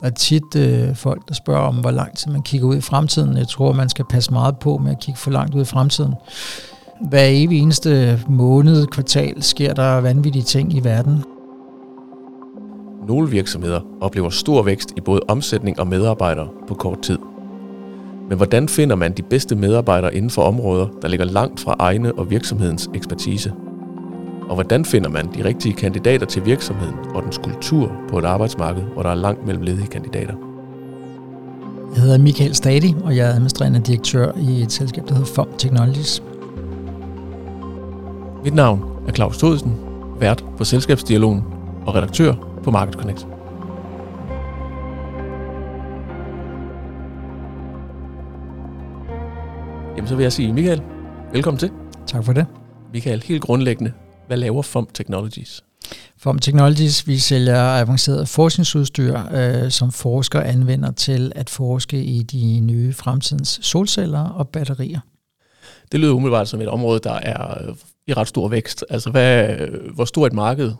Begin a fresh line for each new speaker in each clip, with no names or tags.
Der er tit øh, folk, der spørger om, hvor lang tid man kigger ud i fremtiden. Jeg tror, man skal passe meget på med at kigge for langt ud i fremtiden. Hver evig eneste måned, kvartal, sker der vanvittige ting i verden.
Nogle virksomheder oplever stor vækst i både omsætning og medarbejdere på kort tid. Men hvordan finder man de bedste medarbejdere inden for områder, der ligger langt fra egne og virksomhedens ekspertise? Og hvordan finder man de rigtige kandidater til virksomheden og dens kultur på et arbejdsmarked, hvor der er langt mellem ledige kandidater?
Jeg hedder Michael Stadi, og jeg er administrerende direktør i et selskab, der hedder FOM Technologies.
Mit navn er Claus Thodesen, vært på Selskabsdialogen og redaktør på Market Connect. Jamen så vil jeg sige, Michael, velkommen til.
Tak for det.
Michael, helt grundlæggende, hvad laver FOM Technologies?
FOM Technologies, vi sælger avanceret forskningsudstyr, øh, som forskere anvender til at forske i de nye fremtidens solceller og batterier.
Det lyder umiddelbart som et område, der er øh, i ret stor vækst. Altså, hvad, hvor stort et marked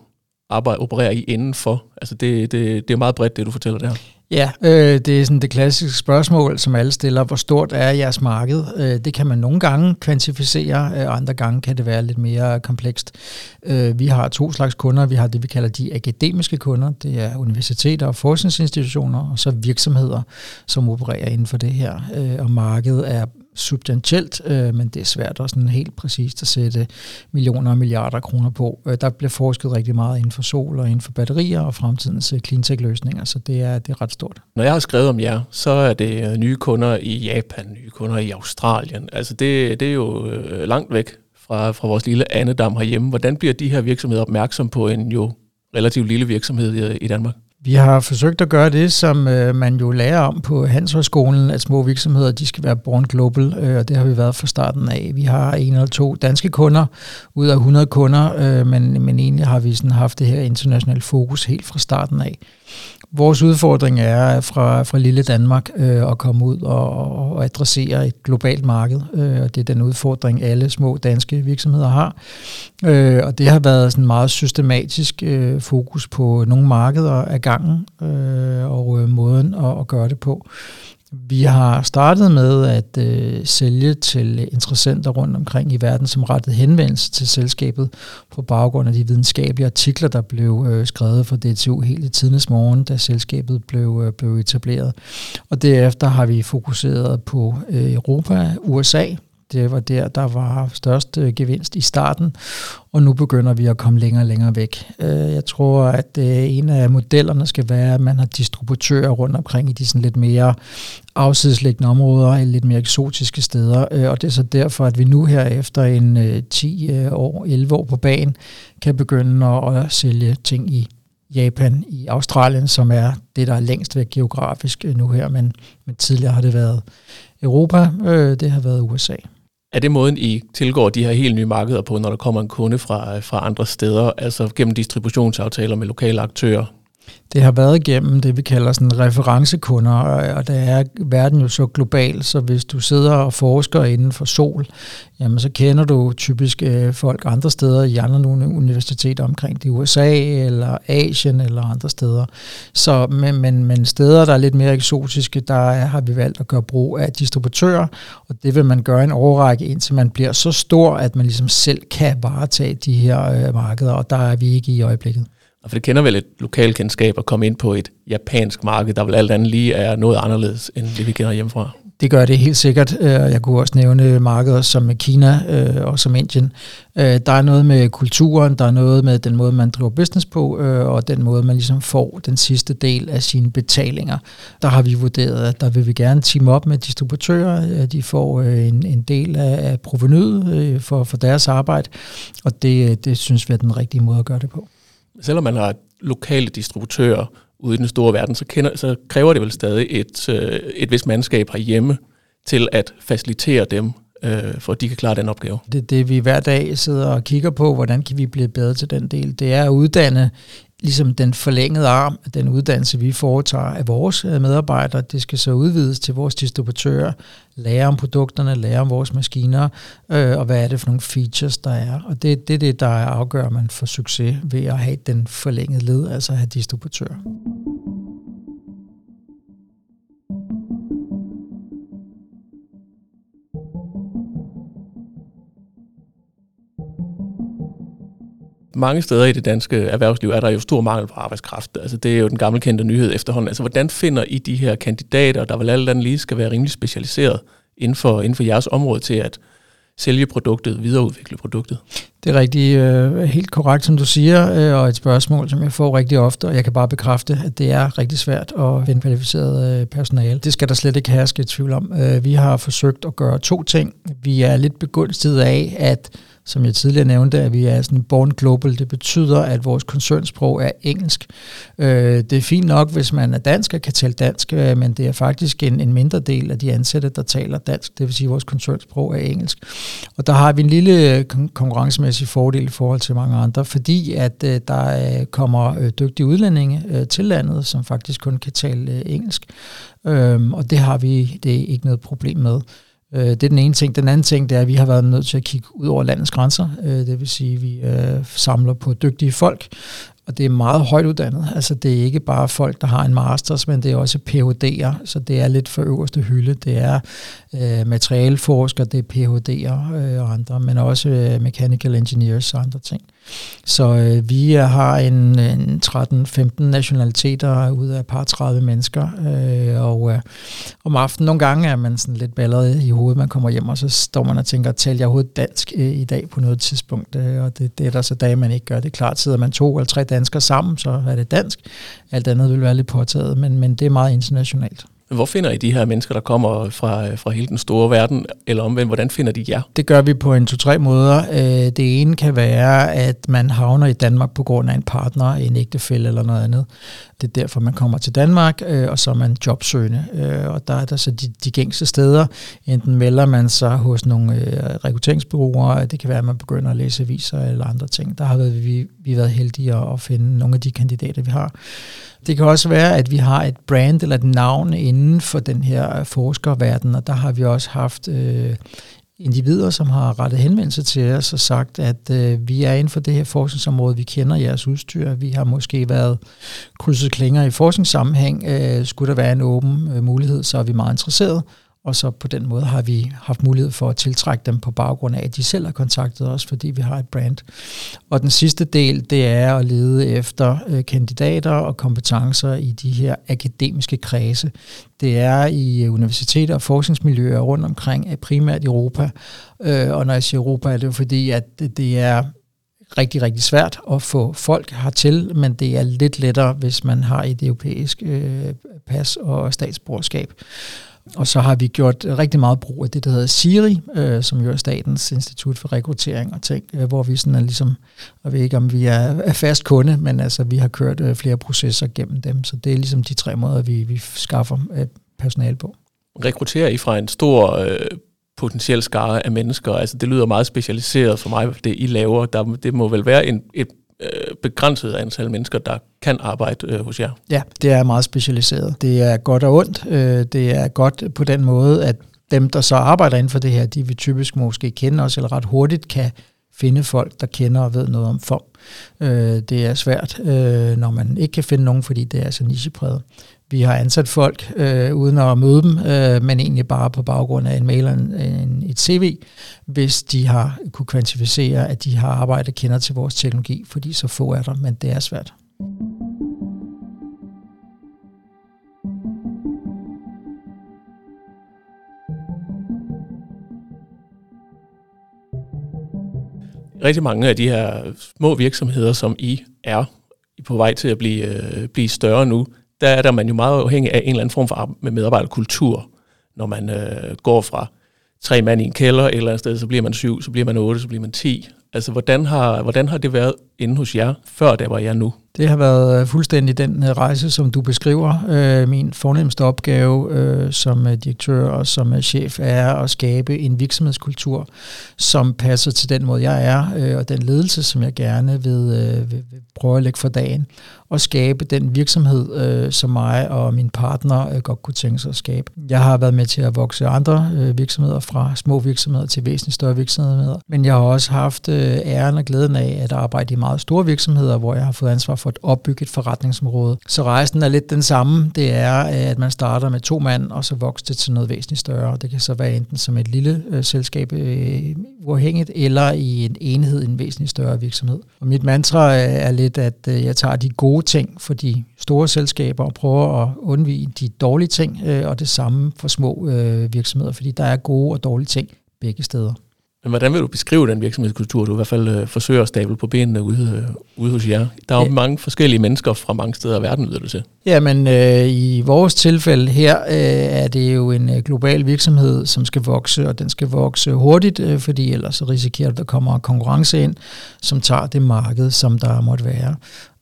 arbejde, opererer I indenfor? Altså, det, det, det er meget bredt, det du fortæller der.
Ja, øh, det er sådan det klassiske spørgsmål, som alle stiller. Hvor stort er jeres marked? Øh, det kan man nogle gange kvantificere, øh, andre gange kan det være lidt mere komplekst. Øh, vi har to slags kunder. Vi har det, vi kalder de akademiske kunder. Det er universiteter og forskningsinstitutioner, og så virksomheder, som opererer inden for det her. Øh, og markedet er substantielt, øh, men det er svært at sådan helt præcist at sætte millioner og milliarder kroner på. Øh, der bliver forsket rigtig meget inden for sol og inden for batterier og fremtidens øh, cleantech-løsninger, så det er, det er ret stort.
Når jeg har skrevet om jer, så er det øh, nye kunder i Japan, nye kunder i Australien. Altså det, det er jo øh, langt væk fra, fra vores lille andedam herhjemme. Hvordan bliver de her virksomheder opmærksom på en jo relativt lille virksomhed i Danmark?
Vi har forsøgt at gøre det, som øh, man jo lærer om på Handelshøjskolen, at små virksomheder de skal være born global, øh, og det har vi været fra starten af. Vi har en eller to danske kunder ud af 100 kunder, øh, men, men egentlig har vi sådan haft det her internationale fokus helt fra starten af. Vores udfordring er fra, fra lille Danmark øh, at komme ud og, og adressere et globalt marked. Øh, og det er den udfordring, alle små danske virksomheder har. Øh, og det har været sådan meget systematisk øh, fokus på nogle markeder af gangen øh, og øh, måden at, at gøre det på. Vi har startet med at øh, sælge til interessenter rundt omkring i verden, som rettede henvendelse til selskabet på baggrund af de videnskabelige artikler, der blev øh, skrevet for DTU helt i tidens morgen, da selskabet blev, øh, blev etableret. Og derefter har vi fokuseret på øh, Europa, USA, det var der, der var størst øh, gevinst i starten, og nu begynder vi at komme længere og længere væk. Øh, jeg tror, at øh, en af modellerne skal være, at man har distributører rundt omkring i de sådan lidt mere afsidesliggende områder, eller lidt mere eksotiske steder, øh, og det er så derfor, at vi nu her efter en øh, 10 øh, år, 11 år på banen, kan begynde at sælge ting i Japan, i Australien, som er det, der er længst væk geografisk nu her, men, men tidligere har det været Europa, det har været USA.
Er det måden, I tilgår de her helt nye markeder på, når der kommer en kunde fra, fra andre steder, altså gennem distributionsaftaler med lokale aktører?
Det har været gennem det, vi kalder sådan referencekunder, og der er verden jo så global, så hvis du sidder og forsker inden for sol, jamen så kender du typisk øh, folk andre steder i andre universiteter omkring det USA eller Asien eller andre steder. Så, men, men, men steder, der er lidt mere eksotiske, der er, har vi valgt at gøre brug af distributører, og det vil man gøre en overrække, indtil man bliver så stor, at man ligesom selv kan varetage de her øh, markeder, og der er vi ikke i øjeblikket.
For det kender vel et lokalkendskab at komme ind på et japansk marked, der vel alt andet lige er noget anderledes, end det vi kender hjemmefra.
Det gør det helt sikkert. Øh, jeg kunne også nævne markeder som Kina øh, og som Indien. Øh, der er noget med kulturen, der er noget med den måde, man driver business på, og den måde, man ligesom får den sidste del af sine betalinger. Der har vi vurderet, at der vil vi gerne team op med distributører. De får en, en del af provenyet for, for deres arbejde, og det, det synes vi er den rigtige måde at gøre det på
selvom man har lokale distributører ude i den store verden, så, kender, så kræver det vel stadig et, øh, et vist mandskab herhjemme til at facilitere dem, øh, for at de kan klare den opgave.
Det det, vi hver dag sidder og kigger på, hvordan kan vi blive bedre til den del. Det er at uddanne ligesom den forlængede arm af den uddannelse, vi foretager af vores øh, medarbejdere. Det skal så udvides til vores distributører, lære om produkterne, lære om vores maskiner, øh, og hvad er det for nogle features, der er. Og det er det, det, der afgør, man får succes ved at have den forlængede led, altså at have distributører.
Mange steder i det danske erhvervsliv er der jo stor mangel på arbejdskraft. Altså det er jo den gamle kendte nyhed efterhånden. Altså hvordan finder I de her kandidater, der vel alt andet lige skal være rimelig specialiseret inden for, inden for jeres område til at sælge produktet, videreudvikle produktet?
Det er rigtig øh, helt korrekt, som du siger, øh, og et spørgsmål, som jeg får rigtig ofte, og jeg kan bare bekræfte, at det er rigtig svært at finde kvalificeret øh, personale. Det skal der slet ikke herske tvivl om. Øh, vi har forsøgt at gøre to ting. Vi er lidt begunstiget af, at som jeg tidligere nævnte, at vi er sådan born global. Det betyder, at vores koncernsprog er engelsk. Øh, det er fint nok, hvis man er dansk og kan tale dansk, øh, men det er faktisk en, en mindre del af de ansatte, der taler dansk. Det vil sige, at vores koncernsprog er engelsk. Og der har vi en lille øh, konkurrencemæssig fordel i forhold til mange andre, fordi at øh, der øh, kommer øh, dygtige udlændinge til landet, som faktisk kun kan tale engelsk. Øh, og det har vi det er ikke noget problem med. Øh, det er den ene ting. Den anden ting, det er, at vi har været nødt til at kigge ud over landets grænser. Øh, det vil sige, at vi øh, samler på dygtige folk, og det er meget højt uddannet. Altså det er ikke bare folk, der har en masters, men det er også Ph.D.'er, så det er lidt for øverste hylde. Det er øh, materialforskere, det er Ph.D.'er øh, og andre, men også øh, mechanical engineers og andre ting. Så øh, vi øh, har en, en 13-15 nationaliteter ud af et par 30 mennesker, øh, og øh, om aftenen nogle gange er man sådan lidt balleret i hovedet, man kommer hjem, og så står man og tænker, taler jeg overhovedet dansk øh, i dag på noget tidspunkt, øh, og det, det er der så dage, man ikke gør. Det er klart, sidder man to eller tre danskere sammen, så er det dansk. Alt andet vil være lidt påtaget, men, men det er meget internationalt.
Hvor finder I de her mennesker, der kommer fra, fra hele den store verden, eller omvendt, hvordan finder de jer?
Det gør vi på en to-tre måder. Øh, det ene kan være, at man havner i Danmark på grund af en partner, en ægtefælle eller noget andet. Det er derfor, man kommer til Danmark, øh, og så er man jobsøgende. Øh, og der er der så de, de gængse steder. Enten melder man sig hos nogle rekrutteringsbyråer, det kan være, at man begynder at læse aviser eller andre ting. Der har vi, vi været heldige at finde nogle af de kandidater, vi har. Det kan også være, at vi har et brand eller et navn inden inden for den her forskerverden, og der har vi også haft øh, individer, som har rettet henvendelse til os og sagt, at øh, vi er inden for det her forskningsområde, vi kender jeres udstyr, vi har måske været krydset klinger i forskningssammenhæng. Øh, skulle der være en åben øh, mulighed, så er vi meget interesserede, og så på den måde har vi haft mulighed for at tiltrække dem på baggrund af, at de selv har kontaktet os, fordi vi har et brand. Og den sidste del, det er at lede efter øh, kandidater og kompetencer i de her akademiske kredse. Det er i øh, universiteter og forskningsmiljøer rundt omkring, primært Europa. Øh, og når jeg siger Europa, er det jo fordi, at det er rigtig, rigtig svært at få folk hertil, men det er lidt lettere, hvis man har et europæisk øh, pas og statsborgerskab. Og så har vi gjort rigtig meget brug af det, der hedder SIRI, øh, som jo er Statens Institut for Rekruttering og ting, øh, hvor vi sådan er ligesom, jeg ved ikke om vi er, er fast kunde, men altså vi har kørt øh, flere processer gennem dem, så det er ligesom de tre måder, vi, vi skaffer øh, personal på.
Rekrutterer I fra en stor øh, potentiel skare af mennesker? Altså det lyder meget specialiseret for mig, det I laver. Der, det må vel være en, et øh, begrænset antal mennesker, der kan arbejde øh, hos jer.
Ja, det er meget specialiseret. Det er godt og ondt. Øh, det er godt på den måde, at dem, der så arbejder inden for det her, de vil typisk måske kende os, eller ret hurtigt kan finde folk, der kender og ved noget om form. Øh, det er svært, øh, når man ikke kan finde nogen, fordi det er så nichepræget. Vi har ansat folk øh, uden at møde dem, øh, men egentlig bare på baggrund af en mail og en, en, et CV, hvis de har kunne kvantificere, at de har arbejdet kender til vores teknologi, fordi så få er der, men det er svært.
Rigtig mange af de her små virksomheder, som I er på vej til at blive, øh, blive større nu, der er der man jo meget afhængig af en eller anden form for medarbejderkultur, når man øh, går fra tre mand i en kælder et eller andet sted, så bliver man syv, så bliver man otte, så bliver man ti. Altså, hvordan har, hvordan har det været inde hos jer, før der var jeg nu?
Det har været øh, fuldstændig den øh, rejse, som du beskriver. Øh, min fornemmeste opgave som direktør og som chef er at skabe en virksomhedskultur, som passer til den måde, jeg er, og den ledelse, som jeg gerne vil, vil, vil prøve at lægge for dagen, og skabe den virksomhed, som mig og min partner godt kunne tænke sig at skabe. Jeg har været med til at vokse andre virksomheder, fra små virksomheder til væsentligt større virksomheder, men jeg har også haft æren og glæden af at arbejde i meget meget store virksomheder, hvor jeg har fået ansvar for at opbygge et forretningsområde. Så rejsen er lidt den samme. Det er, øh, at man starter med to mand, og så vokser det til noget væsentligt større. Det kan så være enten som et lille øh, selskab øh, uafhængigt, eller i en enhed i en væsentligt større virksomhed. Og mit mantra øh, er lidt, at øh, jeg tager de gode ting for de store selskaber og prøver at undvige de dårlige ting, øh, og det samme for små øh, virksomheder, fordi der er gode og dårlige ting begge steder.
Men hvordan vil du beskrive den virksomhedskultur, du i hvert fald øh, forsøger at stable på benene ude, øh, ude hos jer? Der er jo ja. mange forskellige mennesker fra mange steder i verden, ved du til.
Jamen, øh, i vores tilfælde her øh, er det jo en øh, global virksomhed, som skal vokse, og den skal vokse hurtigt, øh, fordi ellers risikerer at der kommer konkurrence ind, som tager det marked, som der måtte være.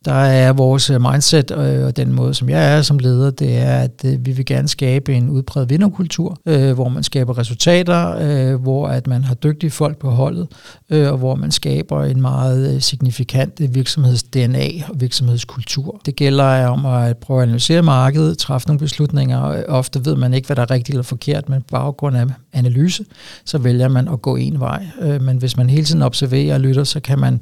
Der er vores øh, mindset øh, og den måde, som jeg er som leder, det er, at øh, vi vil gerne skabe en udbredt vinderkultur, øh, hvor man skaber resultater, øh, hvor at man har dygtige folk på holdet, og hvor man skaber en meget signifikant virksomheds-DNA og virksomhedskultur. Det gælder om at prøve at analysere markedet, træffe nogle beslutninger. Ofte ved man ikke, hvad der er rigtigt eller forkert, men på baggrund af analyse, så vælger man at gå en vej. Men hvis man hele tiden observerer og lytter, så kan man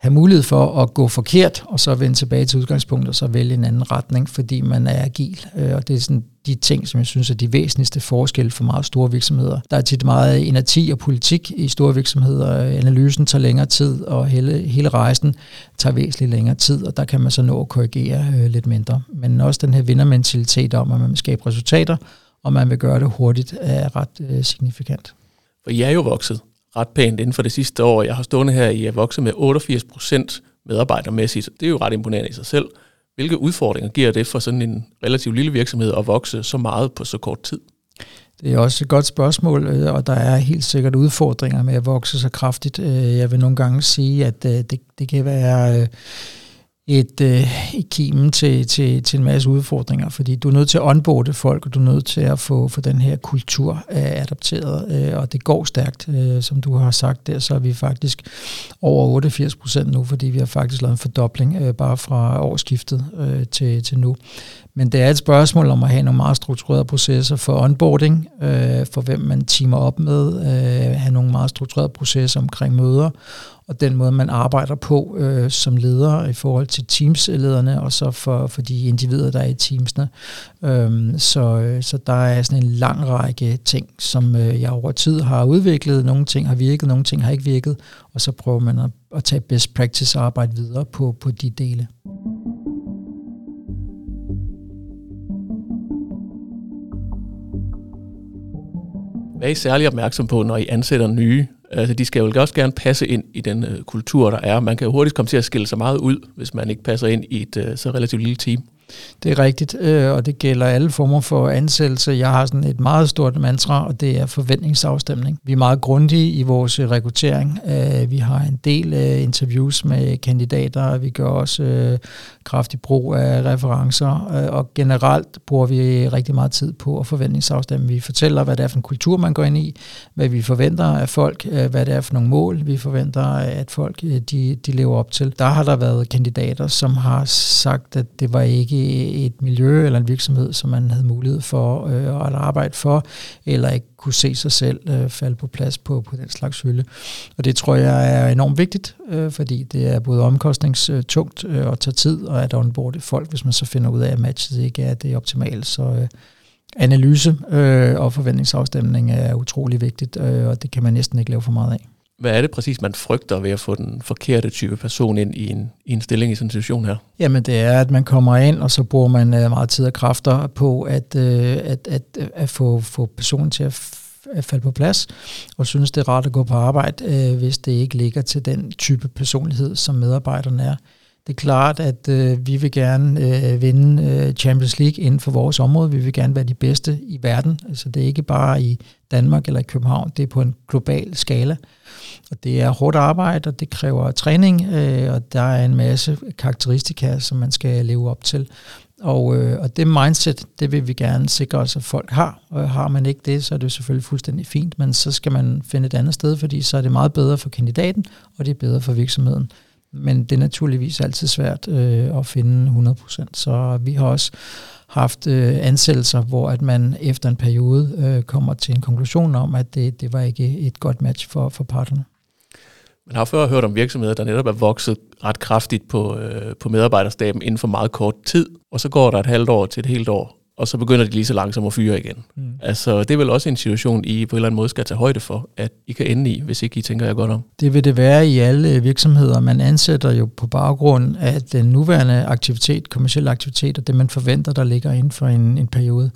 have mulighed for at gå forkert, og så vende tilbage til udgangspunktet, og så vælge en anden retning, fordi man er agil. Øh, og det er sådan de ting, som jeg synes er de væsentligste forskelle for meget store virksomheder. Der er tit meget inerti og politik i store virksomheder. Analysen tager længere tid, og hele, hele rejsen tager væsentligt længere tid, og der kan man så nå at korrigere øh, lidt mindre. Men også den her vindermentalitet om, at man vil skabe resultater, og man vil gøre det hurtigt, er ret øh, signifikant.
For I er jo vokset ret pænt inden for det sidste år. Jeg har stående her, I at vokse med 88 procent medarbejdermæssigt, det er jo ret imponerende i sig selv. Hvilke udfordringer giver det for sådan en relativt lille virksomhed at vokse så meget på så kort tid?
Det er også et godt spørgsmål, øh, og der er helt sikkert udfordringer med at vokse så kraftigt. Øh, jeg vil nogle gange sige, at øh, det, det kan være et, øh, et kimen til, til, til en masse udfordringer, fordi du er nødt til at onboarde folk, og du er nødt til at få, få den her kultur øh, adapteret, øh, og det går stærkt. Øh, som du har sagt der, så er vi faktisk over 88 procent nu, fordi vi har faktisk lavet en fordobling øh, bare fra årsskiftet øh, til, til nu. Men det er et spørgsmål om at have nogle meget strukturerede processer for onboarding, øh, for hvem man timer op med, øh, have nogle meget strukturerede processer omkring møder, og den måde, man arbejder på øh, som leder i forhold til teamslederne, og så for, for de individer, der er i teamsene. Øhm, så, øh, så der er sådan en lang række ting, som øh, jeg over tid har udviklet. Nogle ting har virket, nogle ting har ikke virket, og så prøver man at, at tage best practice og arbejde videre på, på de dele.
Hvad er I særlig opmærksom på, når I ansætter nye Altså, de skal jo også gerne passe ind i den øh, kultur, der er. Man kan jo hurtigt komme til at skille sig meget ud, hvis man ikke passer ind i et øh, så relativt lille team.
Det er rigtigt, øh, og det gælder alle former for ansættelse. Jeg har sådan et meget stort mantra, og det er forventningsafstemning. Vi er meget grundige i vores øh, rekruttering. Øh, vi har en del øh, interviews med kandidater, vi gør også kraftig brug af referencer, og generelt bruger vi rigtig meget tid på at forventningsafstemme. Vi fortæller, hvad det er for en kultur, man går ind i, hvad vi forventer af folk, hvad det er for nogle mål, vi forventer, at folk de, de lever op til. Der har der været kandidater, som har sagt, at det var ikke et miljø eller en virksomhed, som man havde mulighed for øh, at arbejde for, eller ikke kunne se sig selv øh, falde på plads på, på den slags hylde. Og det tror jeg er enormt vigtigt, øh, fordi det er både omkostningstungt øh, at tage tid og at onboarde folk, hvis man så finder ud af, at matchet ikke er det optimale. Så øh, analyse øh, og forventningsafstemning er utrolig vigtigt, øh, og det kan man næsten ikke lave for meget af.
Hvad er det præcis, man frygter ved at få den forkerte type person ind i en, i en stilling i sådan en situation her?
Jamen det er, at man kommer ind, og så bruger man øh, meget tid og kræfter på at, øh, at, at, at få, få personen til at at falde på plads, og synes, det er rart at gå på arbejde, øh, hvis det ikke ligger til den type personlighed, som medarbejderne er. Det er klart, at øh, vi vil gerne øh, vinde øh, Champions League inden for vores område. Vi vil gerne være de bedste i verden. Altså det er ikke bare i Danmark eller i København, det er på en global skala. Og det er hårdt arbejde, og det kræver træning, øh, og der er en masse karakteristika, som man skal leve op til. Og, øh, og det mindset, det vil vi gerne sikre os, at folk har. Og har man ikke det, så er det selvfølgelig fuldstændig fint, men så skal man finde et andet sted, fordi så er det meget bedre for kandidaten, og det er bedre for virksomheden. Men det er naturligvis altid svært øh, at finde 100%. Så vi har også haft øh, ansættelser, hvor at man efter en periode øh, kommer til en konklusion om, at det, det var ikke et godt match for, for parterne.
Man har før hørt om virksomheder, der netop er vokset ret kraftigt på, øh, på medarbejderstaben inden for meget kort tid, og så går der et halvt år til et helt år, og så begynder de lige så langsomt at fyre igen. Mm. Altså, det er vel også en situation, I på en eller anden måde skal tage højde for, at I kan ende i, hvis ikke I tænker jer godt om.
Det vil det være i alle virksomheder. Man ansætter jo på baggrund af den nuværende aktivitet, kommersiel aktivitet, og det man forventer, der ligger inden for en, en periode.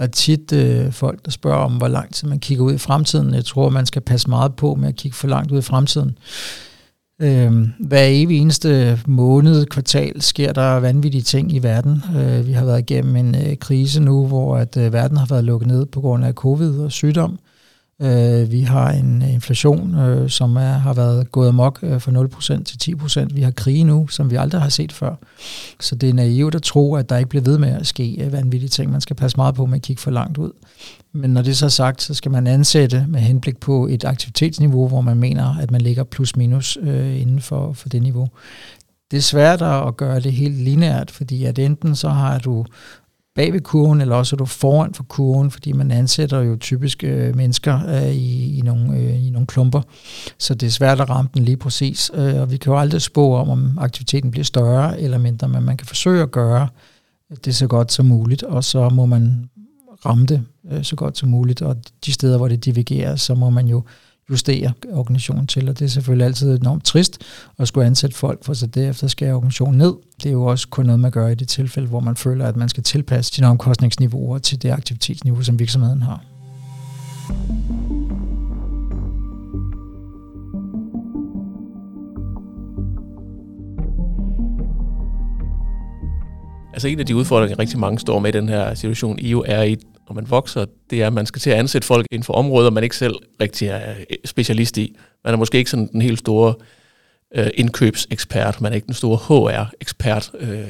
Der er tit øh, folk, der spørger om, hvor lang tid man kigger ud i fremtiden. Jeg tror, man skal passe meget på med at kigge for langt ud i fremtiden. Øh, hver evig eneste måned, kvartal, sker der vanvittige ting i verden. Øh, vi har været igennem en øh, krise nu, hvor at øh, verden har været lukket ned på grund af covid og sygdom. Øh, vi har en øh, inflation, øh, som er, har været gået amok øh, fra 0% til 10%. Vi har krige nu, som vi aldrig har set før. Så det er naivt at tro, at der ikke bliver ved med at ske øh, vanvittige ting. Man skal passe meget på med at kigge for langt ud. Men når det er sagt, så skal man ansætte med henblik på et aktivitetsniveau, hvor man mener, at man ligger plus minus øh, inden for, for det niveau. Det er svært at gøre det helt lineært, fordi at enten så har du bag ved kurven, eller også er du foran for kurven, fordi man ansætter jo typisk øh, mennesker øh, i, i, nogle, øh, i nogle klumper, så det er svært at ramme den lige præcis. Øh, og vi kan jo aldrig spå om, om aktiviteten bliver større eller mindre, men man kan forsøge at gøre det så godt som muligt, og så må man ramme det øh, så godt som muligt, og de steder, hvor det divergerer, så må man jo justere organisationen til, og det er selvfølgelig altid enormt trist at skulle ansætte folk, for så derefter skal organisationen ned. Det er jo også kun noget, man gør i det tilfælde, hvor man føler, at man skal tilpasse sine omkostningsniveauer til det aktivitetsniveau, som virksomheden har.
Altså en af de udfordringer, rigtig mange står med i den her situation, I jo er i, når man vokser, det er, at man skal til at ansætte folk inden for områder, man ikke selv rigtig er øh, specialist i. Man er måske ikke sådan den helt store øh, indkøbsekspert, man er ikke den store HR-ekspert, øh,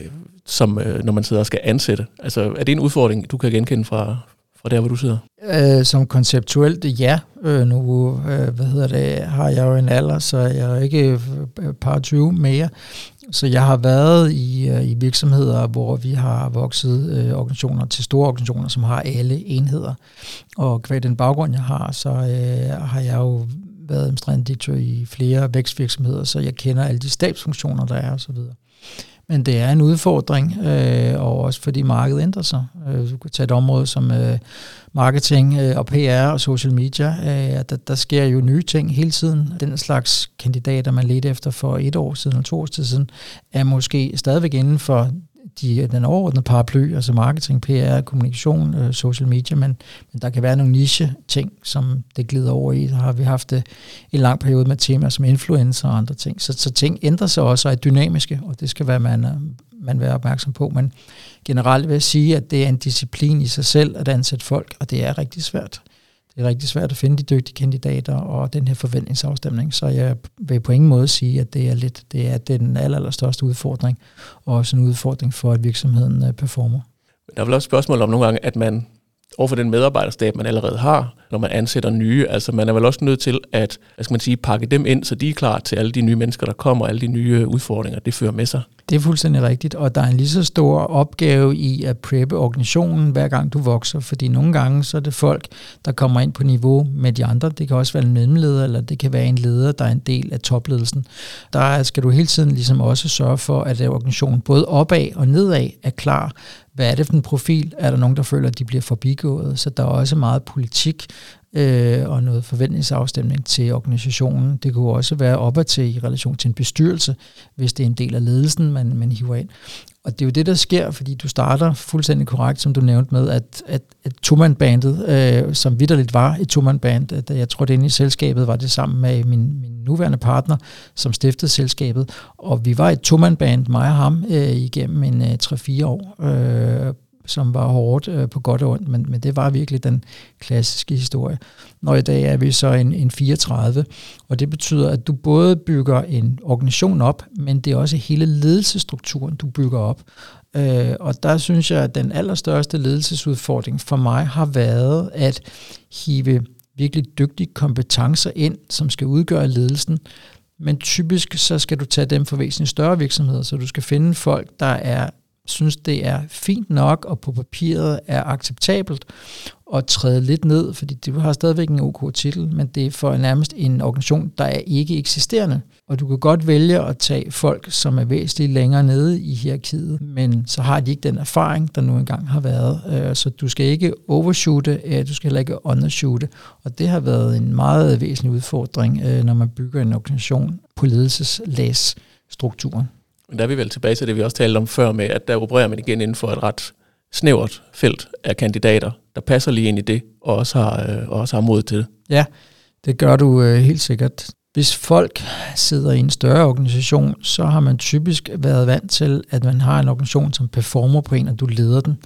som øh, når man sidder og skal ansætte. Altså er det en udfordring, du kan genkende fra, fra der, hvor du sidder?
Øh, som konceptuelt, ja. Øh, nu øh, hvad hedder det, har jeg jo en alder, så jeg er ikke øh, par 20 mere. Så jeg har været i, øh, i virksomheder, hvor vi har vokset øh, organisationer til store organisationer, som har alle enheder. Og kvad den baggrund, jeg har, så øh, har jeg jo været administrerende direktør i flere vækstvirksomheder, så jeg kender alle de stabsfunktioner, der er osv. Men det er en udfordring, øh, og også fordi markedet ændrer sig. Øh, du kan tage et område som øh, marketing øh, og PR og social media. Øh, der, der sker jo nye ting hele tiden. Den slags kandidater, man ledte efter for et år siden eller to år siden, er måske stadigvæk inden for de, den overordnede paraply, altså marketing, PR, kommunikation, øh, social media, men, men der kan være nogle niche-ting, som det glider over i. Der har vi haft øh, en lang periode med temaer som influencer og andre ting. Så, så ting ændrer sig også og er dynamiske, og det skal være, man, øh, man være opmærksom på. Men generelt vil jeg sige, at det er en disciplin i sig selv at ansætte folk, og det er rigtig svært det er rigtig svært at finde de dygtige kandidater og den her forventningsafstemning, så jeg vil på ingen måde sige, at det er lidt, det er den aller, allerstørste udfordring, og også en udfordring for, at virksomheden øh, performer.
Der er vel også et spørgsmål om nogle gange, at man overfor den medarbejderstab, man allerede har, når man ansætter nye. Altså man er vel også nødt til at hvad skal man sige, pakke dem ind, så de er klar til alle de nye mennesker, der kommer, alle de nye øh, udfordringer, det fører med sig.
Det er fuldstændig rigtigt, og der er en lige så stor opgave i at preppe organisationen, hver gang du vokser, fordi nogle gange så er det folk, der kommer ind på niveau med de andre. Det kan også være en mellemleder, eller det kan være en leder, der er en del af topledelsen. Der skal du hele tiden ligesom også sørge for, at organisationen både opad og nedad er klar hvad er det for en profil? Er der nogen, der føler, at de bliver forbigået? Så der er også meget politik øh, og noget forventningsafstemning til organisationen. Det kunne også være opad til i relation til en bestyrelse, hvis det er en del af ledelsen, man, man hiver ind. Og det er jo det, der sker, fordi du starter fuldstændig korrekt, som du nævnte med, at, at, at Tuman-bandet, øh, som vidderligt var et Tuman-band, at jeg tror, det inde i selskabet var det sammen med min, min nuværende partner, som stiftede selskabet. Og vi var et Tuman-band, mig og ham, øh, igennem en øh, 3-4 år, øh, som var hårdt øh, på godt og ondt, men, men det var virkelig den klassiske historie. Når i dag er vi så en, en 34, og det betyder, at du både bygger en organisation op, men det er også hele ledelsesstrukturen, du bygger op. Øh, og der synes jeg, at den allerstørste ledelsesudfordring for mig har været at hive virkelig dygtige kompetencer ind, som skal udgøre ledelsen, men typisk så skal du tage dem for væsentligt større virksomheder, så du skal finde folk, der er synes, det er fint nok og på papiret er acceptabelt, at træde lidt ned, fordi du har stadigvæk en OK titel, men det er for nærmest en organisation, der er ikke eksisterende. Og du kan godt vælge at tage folk, som er væsentligt længere nede i hierarkiet, men så har de ikke den erfaring, der nu engang har været. Øh, så du skal ikke overshoote, øh, du skal heller ikke undershoote. Og det har været en meget væsentlig udfordring, øh, når man bygger en organisation på ledelseslagsstrukturen.
Men der er vi vel tilbage til det, vi også talte om før med, at der opererer man igen inden for et ret snævert felt af kandidater, der passer lige ind i det, og også har, øh, også har mod til det.
Ja, det gør du øh, helt sikkert. Hvis folk sidder i en større organisation, så har man typisk været vant til, at man har en organisation, som performer på en, og du leder den.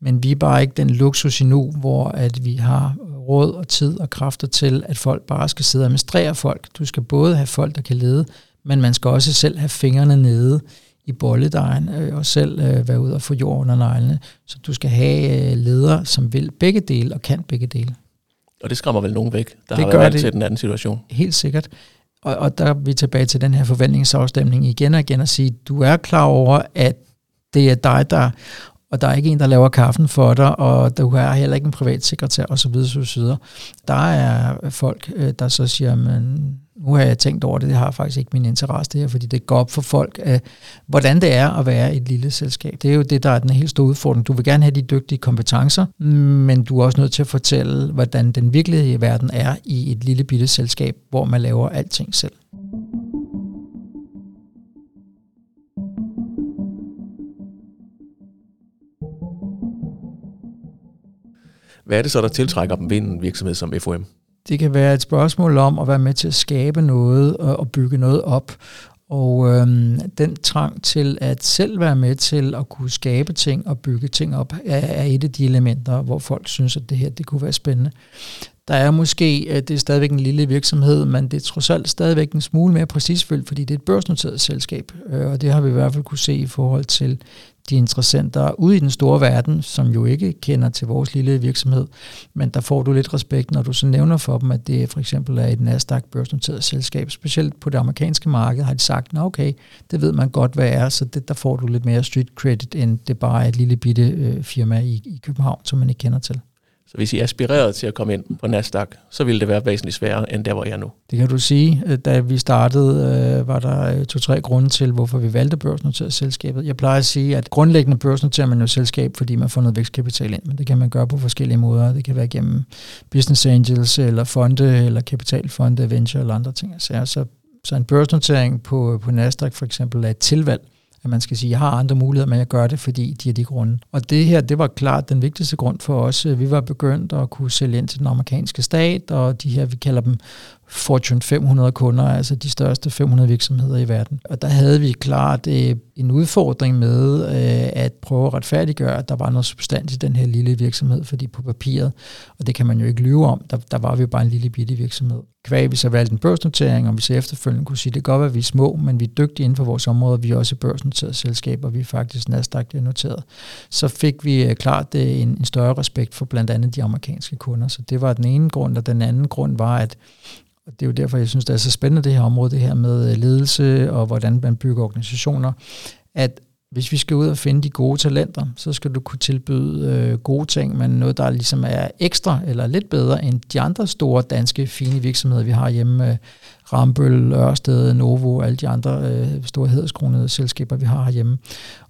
Men vi er bare ikke den luksus endnu, hvor at vi har råd og tid og kræfter til, at folk bare skal sidde og administrere folk. Du skal både have folk, der kan lede, men man skal også selv have fingrene nede i bolledejen øh, og selv øh, være ude og få jord under neglene. Så du skal have øh, ledere, som vil begge dele og kan begge dele.
Og det skræmmer vel nogen væk, der det har været det til den anden situation.
Helt sikkert. Og, og der er vi tilbage til den her forventningsafstemning igen og igen og sige, du er klar over, at det er dig, der og der er ikke en, der laver kaffen for dig, og du har heller ikke en privat sekretær osv. osv. Der er folk, øh, der så siger, men nu har jeg tænkt over det, det har faktisk ikke min interesse det her, fordi det går op for folk, øh, hvordan det er at være et lille selskab. Det er jo det, der er den helt store udfordring. Du vil gerne have de dygtige kompetencer, men du er også nødt til at fortælle, hvordan den virkelige verden er i et lille bitte selskab, hvor man laver alting selv.
Hvad er det så, der tiltrækker dem ved en virksomhed som FOM?
Det kan være et spørgsmål om at være med til at skabe noget og bygge noget op. Og øhm, den trang til at selv være med til at kunne skabe ting og bygge ting op, er, er et af de elementer, hvor folk synes, at det her det kunne være spændende. Der er måske, at det er stadigvæk en lille virksomhed, men det er trods alt stadigvæk en smule mere præcisfyldt, fordi det er et børsnoteret selskab, øh, og det har vi i hvert fald kunne se i forhold til de interessenter ude i den store verden, som jo ikke kender til vores lille virksomhed, men der får du lidt respekt, når du så nævner for dem, at det for eksempel er et Nasdaq børsnoteret selskab. Specielt på det amerikanske marked har de sagt, nå okay, det ved man godt, hvad er, så det, der får du lidt mere street credit, end det bare er et lille bitte øh, firma i, i København, som man ikke kender til.
Så hvis I er aspireret til at komme ind på Nasdaq, så ville det være væsentligt sværere, end der, hvor jeg er nu.
Det kan du sige. Øh, da vi startede, øh, var der øh, to-tre grunde til, hvorfor vi valgte børsnoteret selskabet. Jeg plejer at sige, at grundlæggende børsnoterer man jo selskab, fordi man får noget vækstkapital ind, men det kan man gøre på forskellige måder. Det kan være gennem business angels, eller fonde, eller kapitalfonde, venture eller andre ting. Så, så en børsnotering på, på Nasdaq for eksempel er et tilvalg at man skal sige, jeg har andre muligheder, men jeg gør det, fordi de er de grunde. Og det her, det var klart den vigtigste grund for os. Vi var begyndt at kunne sælge ind til den amerikanske stat, og de her, vi kalder dem Fortune 500 kunder, altså de største 500 virksomheder i verden. Og der havde vi klart øh, en udfordring med øh, at prøve at retfærdiggøre, at der var noget substans i den her lille virksomhed, fordi på papiret, og det kan man jo ikke lyve om, der, der var vi jo bare en lille bitte virksomhed. Kvæg vi så valgte en børsnotering, og vi så efterfølgende kunne sige, det kan godt være, at vi er små, men vi er dygtige inden for vores område, vi er også børsnoterede selskaber, vi er faktisk Nasdaq noteret. Så fik vi øh, klart øh, en, en større respekt for blandt andet de amerikanske kunder, så det var den ene grund, og den anden grund var, at og det er jo derfor, jeg synes, det er så spændende det her område, det her med øh, ledelse og hvordan man bygger organisationer, at hvis vi skal ud og finde de gode talenter, så skal du kunne tilbyde øh, gode ting, men noget, der ligesom er ekstra eller lidt bedre end de andre store danske fine virksomheder, vi har hjemme. Øh, Rambøl, Ørsted, Novo og alle de andre øh, store hedeskronede selskaber, vi har herhjemme.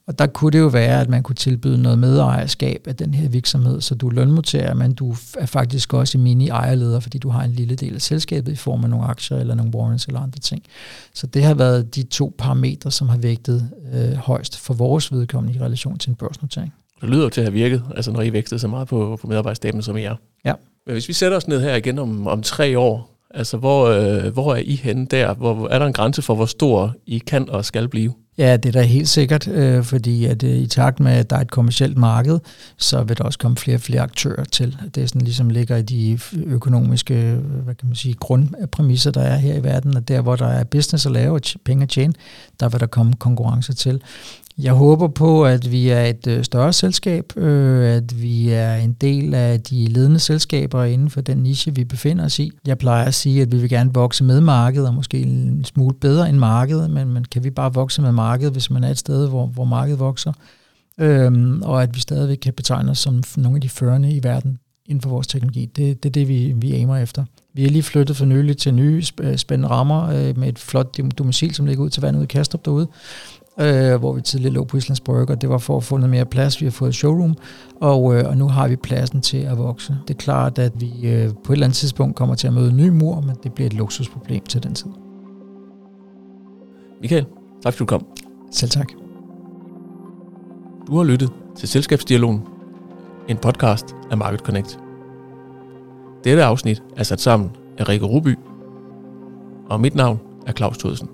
Og der kunne det jo være, at man kunne tilbyde noget medejerskab af den her virksomhed, så du er lønmodtager, men du er faktisk også mini-ejerleder, fordi du har en lille del af selskabet i form af nogle aktier eller nogle warrants eller andre ting. Så det har været de to parametre, som har vægtet øh, højst for vores vedkommende i relation til en børsnotering.
Det lyder jo til at have virket, altså når I vægtede så meget på, på medarbejderstaben, som I er.
Ja.
Men hvis vi sætter os ned her igen om, om tre år, altså hvor, øh, hvor er I henne der? Hvor, er der en grænse for, hvor stor I kan og skal blive?
Ja, det er da helt sikkert, øh, fordi at øh, i takt med, at der er et kommersielt marked, så vil der også komme flere og flere aktører til. Det er sådan ligesom ligger i de økonomiske øh, hvad kan man sige, grundpræmisser, der er her i verden, at der, hvor der er business at lave og penge at tjene, der vil der komme konkurrence til. Jeg håber på, at vi er et øh, større selskab, øh, at vi er en del af de ledende selskaber inden for den niche, vi befinder os i. Jeg plejer at sige, at vi vil gerne vokse med markedet, og måske en smule bedre end markedet, men, men kan vi bare vokse med markedet, hvis man er et sted, hvor, hvor markedet vokser? Øhm, og at vi stadigvæk kan betegne os som nogle af de førende i verden inden for vores teknologi. Det, det er det, vi, vi aimer efter. Vi er lige flyttet for nylig til nye øh, spændende rammer øh, med et flot domicil, som ligger ud til vandet ud i Kastrup derude, øh, hvor vi tidligere lå på Islands Brygge, og det var for at få noget mere plads. Vi har fået et showroom, og, øh, og nu har vi pladsen til at vokse. Det er klart, at vi øh, på et eller andet tidspunkt kommer til at møde en ny mur, men det bliver et luksusproblem til den tid.
Michael, tak fordi du kom.
Selv tak.
Du har lyttet til Selskabsdialogen, en podcast af Market Connect. Dette afsnit er sat sammen af Rikke Ruby, og mit navn er Claus Thudsen.